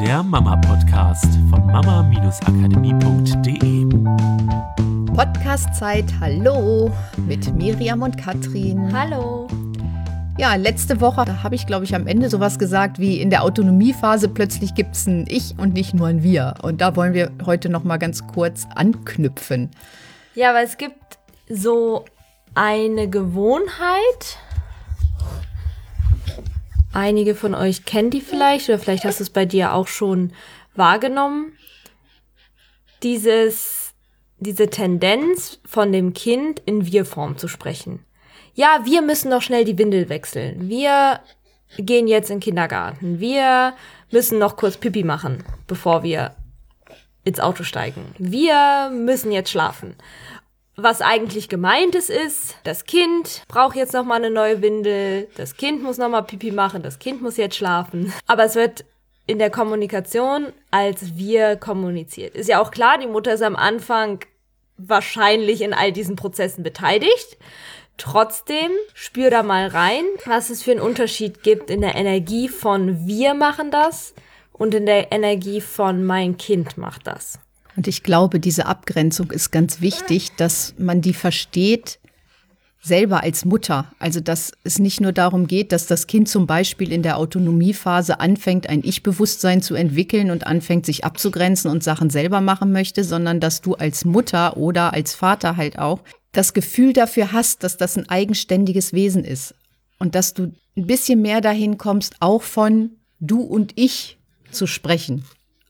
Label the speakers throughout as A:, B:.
A: der Mama-Podcast von mama-akademie.de.
B: Podcast-Zeit, hallo, mit Miriam und Katrin.
C: Hallo.
B: Ja, letzte Woche habe ich, glaube ich, am Ende sowas gesagt wie in der Autonomiephase plötzlich gibt es ein Ich und nicht nur ein Wir. Und da wollen wir heute noch mal ganz kurz anknüpfen.
C: Ja, weil es gibt so eine Gewohnheit. Einige von euch kennen die vielleicht oder vielleicht hast du es bei dir auch schon wahrgenommen. Dieses, diese Tendenz von dem Kind in Wir-Form zu sprechen. Ja, wir müssen noch schnell die Windel wechseln. Wir gehen jetzt in den Kindergarten. Wir müssen noch kurz Pipi machen, bevor wir ins Auto steigen. Wir müssen jetzt schlafen. Was eigentlich gemeint ist, ist, das Kind braucht jetzt noch mal eine neue Windel, das Kind muss noch mal Pipi machen, das Kind muss jetzt schlafen. Aber es wird in der Kommunikation als wir kommuniziert. Ist ja auch klar, die Mutter ist am Anfang wahrscheinlich in all diesen Prozessen beteiligt. Trotzdem spür da mal rein, was es für einen Unterschied gibt in der Energie von wir machen das und in der Energie von mein Kind macht das.
B: Und ich glaube, diese Abgrenzung ist ganz wichtig, dass man die versteht, selber als Mutter. Also, dass es nicht nur darum geht, dass das Kind zum Beispiel in der Autonomiephase anfängt, ein Ich-Bewusstsein zu entwickeln und anfängt, sich abzugrenzen und Sachen selber machen möchte, sondern dass du als Mutter oder als Vater halt auch das Gefühl dafür hast, dass das ein eigenständiges Wesen ist. Und dass du ein bisschen mehr dahin kommst, auch von du und ich zu sprechen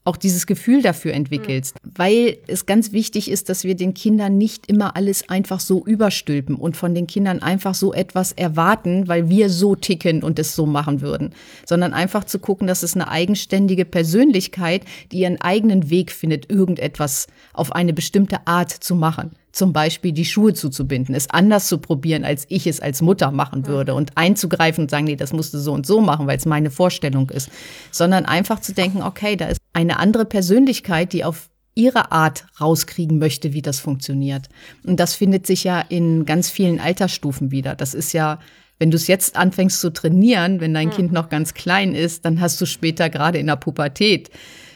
B: auch dieses Gefühl dafür entwickelst, mhm. weil es ganz wichtig ist, dass wir den Kindern nicht immer alles einfach so überstülpen und von den Kindern einfach so etwas erwarten, weil wir so ticken und es so machen würden, sondern einfach zu gucken, dass es eine eigenständige Persönlichkeit, die ihren eigenen Weg findet, irgendetwas auf eine bestimmte Art zu machen zum Beispiel die Schuhe zuzubinden, es anders zu probieren, als ich es als Mutter machen würde und einzugreifen und sagen, nee, das musst du so und so machen, weil es meine Vorstellung ist, sondern einfach zu denken, okay, da ist eine andere Persönlichkeit, die auf ihre Art rauskriegen möchte, wie das funktioniert. Und das findet sich ja in ganz vielen Altersstufen wieder. Das ist ja wenn du es jetzt anfängst zu trainieren, wenn dein Kind noch ganz klein ist, dann hast du später gerade in der Pubertät,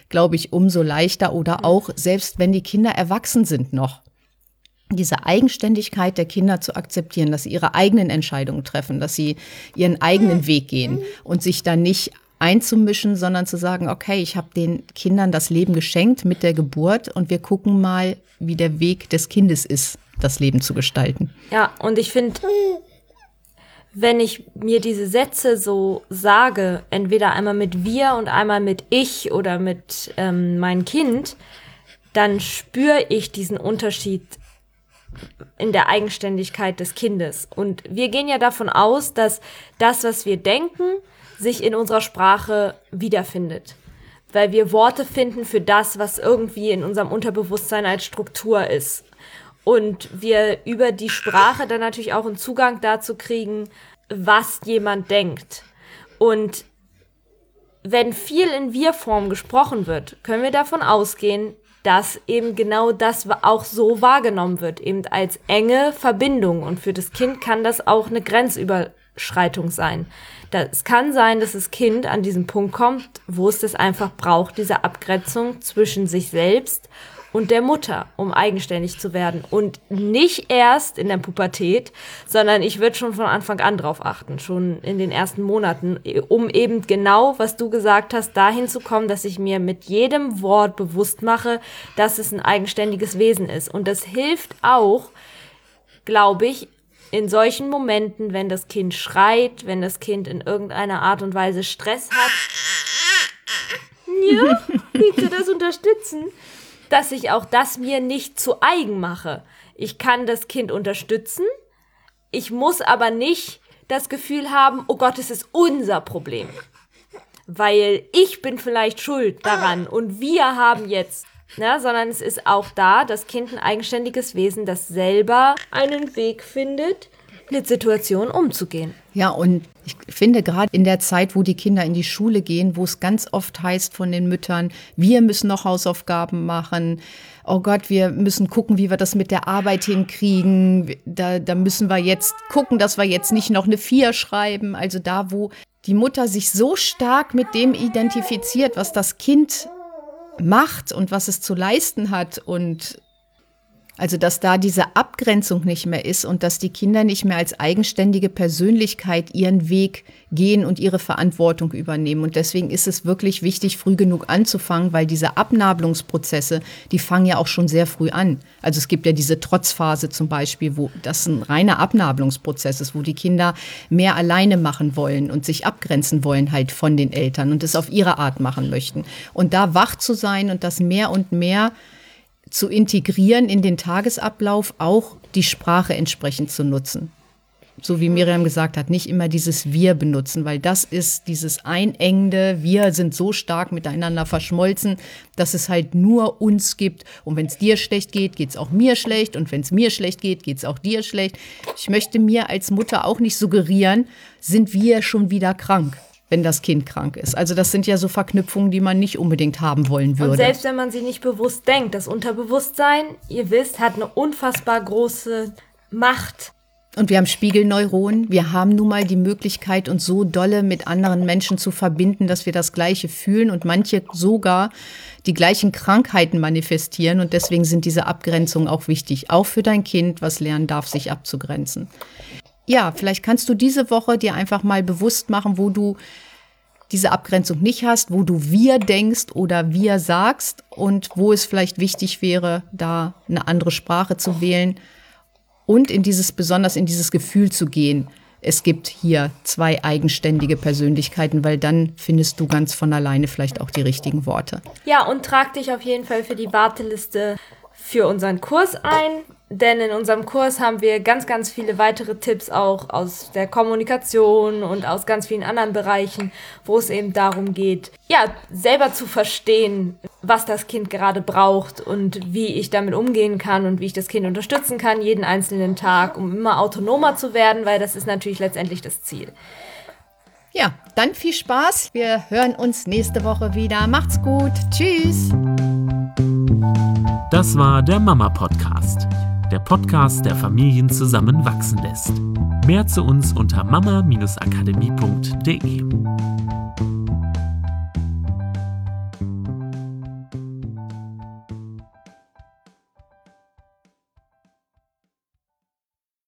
B: glaube ich, umso leichter oder auch selbst wenn die Kinder erwachsen sind noch diese Eigenständigkeit der Kinder zu akzeptieren, dass sie ihre eigenen Entscheidungen treffen, dass sie ihren eigenen Weg gehen und sich dann nicht einzumischen, sondern zu sagen, okay, ich habe den Kindern das Leben geschenkt mit der Geburt und wir gucken mal, wie der Weg des Kindes ist, das Leben zu gestalten.
C: Ja, und ich finde, wenn ich mir diese Sätze so sage, entweder einmal mit wir und einmal mit ich oder mit ähm, mein Kind, dann spüre ich diesen Unterschied in der Eigenständigkeit des Kindes. Und wir gehen ja davon aus, dass das, was wir denken, sich in unserer Sprache wiederfindet. Weil wir Worte finden für das, was irgendwie in unserem Unterbewusstsein als Struktur ist. Und wir über die Sprache dann natürlich auch einen Zugang dazu kriegen, was jemand denkt. Und wenn viel in Wir-Form gesprochen wird, können wir davon ausgehen, dass eben genau das auch so wahrgenommen wird, eben als enge Verbindung. Und für das Kind kann das auch eine Grenzüberschreitung sein. Es kann sein, dass das Kind an diesen Punkt kommt, wo es das einfach braucht, diese Abgrenzung zwischen sich selbst und der Mutter, um eigenständig zu werden. Und nicht erst in der Pubertät, sondern ich würde schon von Anfang an drauf achten, schon in den ersten Monaten, um eben genau, was du gesagt hast, dahin zu kommen, dass ich mir mit jedem Wort bewusst mache, dass es ein eigenständiges Wesen ist. Und das hilft auch, glaube ich, in solchen Momenten, wenn das Kind schreit, wenn das Kind in irgendeiner Art und Weise Stress hat. Ja, bitte das unterstützen? Dass ich auch das mir nicht zu eigen mache. Ich kann das Kind unterstützen, ich muss aber nicht das Gefühl haben, oh Gott, es ist unser Problem. Weil ich bin vielleicht schuld daran und wir haben jetzt, ne, sondern es ist auch da, das Kind ein eigenständiges Wesen, das selber einen Weg findet, mit Situationen umzugehen.
B: Ja, und ich finde gerade in der Zeit, wo die Kinder in die Schule gehen, wo es ganz oft heißt von den Müttern, wir müssen noch Hausaufgaben machen. Oh Gott, wir müssen gucken, wie wir das mit der Arbeit hinkriegen. Da, da müssen wir jetzt gucken, dass wir jetzt nicht noch eine Vier schreiben. Also da, wo die Mutter sich so stark mit dem identifiziert, was das Kind macht und was es zu leisten hat und also, dass da diese Abgrenzung nicht mehr ist und dass die Kinder nicht mehr als eigenständige Persönlichkeit ihren Weg gehen und ihre Verantwortung übernehmen. Und deswegen ist es wirklich wichtig, früh genug anzufangen, weil diese Abnabelungsprozesse, die fangen ja auch schon sehr früh an. Also es gibt ja diese Trotzphase zum Beispiel, wo das ein reiner Abnabelungsprozess ist, wo die Kinder mehr alleine machen wollen und sich abgrenzen wollen halt von den Eltern und es auf ihre Art machen möchten. Und da wach zu sein und das mehr und mehr zu integrieren in den Tagesablauf, auch die Sprache entsprechend zu nutzen. So wie Miriam gesagt hat, nicht immer dieses Wir benutzen, weil das ist dieses Einengende. Wir sind so stark miteinander verschmolzen, dass es halt nur uns gibt. Und wenn es dir schlecht geht, geht es auch mir schlecht. Und wenn es mir schlecht geht, geht es auch dir schlecht. Ich möchte mir als Mutter auch nicht suggerieren, sind wir schon wieder krank wenn das Kind krank ist. Also das sind ja so Verknüpfungen, die man nicht unbedingt haben wollen würde. Und
C: selbst wenn man sie nicht bewusst denkt, das Unterbewusstsein, ihr wisst, hat eine unfassbar große Macht.
B: Und wir haben Spiegelneuronen. Wir haben nun mal die Möglichkeit, uns so dolle mit anderen Menschen zu verbinden, dass wir das Gleiche fühlen und manche sogar die gleichen Krankheiten manifestieren. Und deswegen sind diese Abgrenzungen auch wichtig, auch für dein Kind, was lernen darf, sich abzugrenzen ja, vielleicht kannst du diese Woche dir einfach mal bewusst machen, wo du diese Abgrenzung nicht hast, wo du wir denkst oder wir sagst und wo es vielleicht wichtig wäre, da eine andere Sprache zu wählen und in dieses, besonders in dieses Gefühl zu gehen. Es gibt hier zwei eigenständige Persönlichkeiten, weil dann findest du ganz von alleine vielleicht auch die richtigen Worte.
C: Ja, und trag dich auf jeden Fall für die Warteliste für unseren Kurs ein. Denn in unserem Kurs haben wir ganz, ganz viele weitere Tipps auch aus der Kommunikation und aus ganz vielen anderen Bereichen, wo es eben darum geht, ja, selber zu verstehen, was das Kind gerade braucht und wie ich damit umgehen kann und wie ich das Kind unterstützen kann, jeden einzelnen Tag, um immer autonomer zu werden, weil das ist natürlich letztendlich das Ziel.
B: Ja, dann viel Spaß. Wir hören uns nächste Woche wieder. Macht's gut. Tschüss.
A: Das war der Mama Podcast der Podcast, der Familien zusammenwachsen lässt. Mehr zu uns unter mama-akademie.de.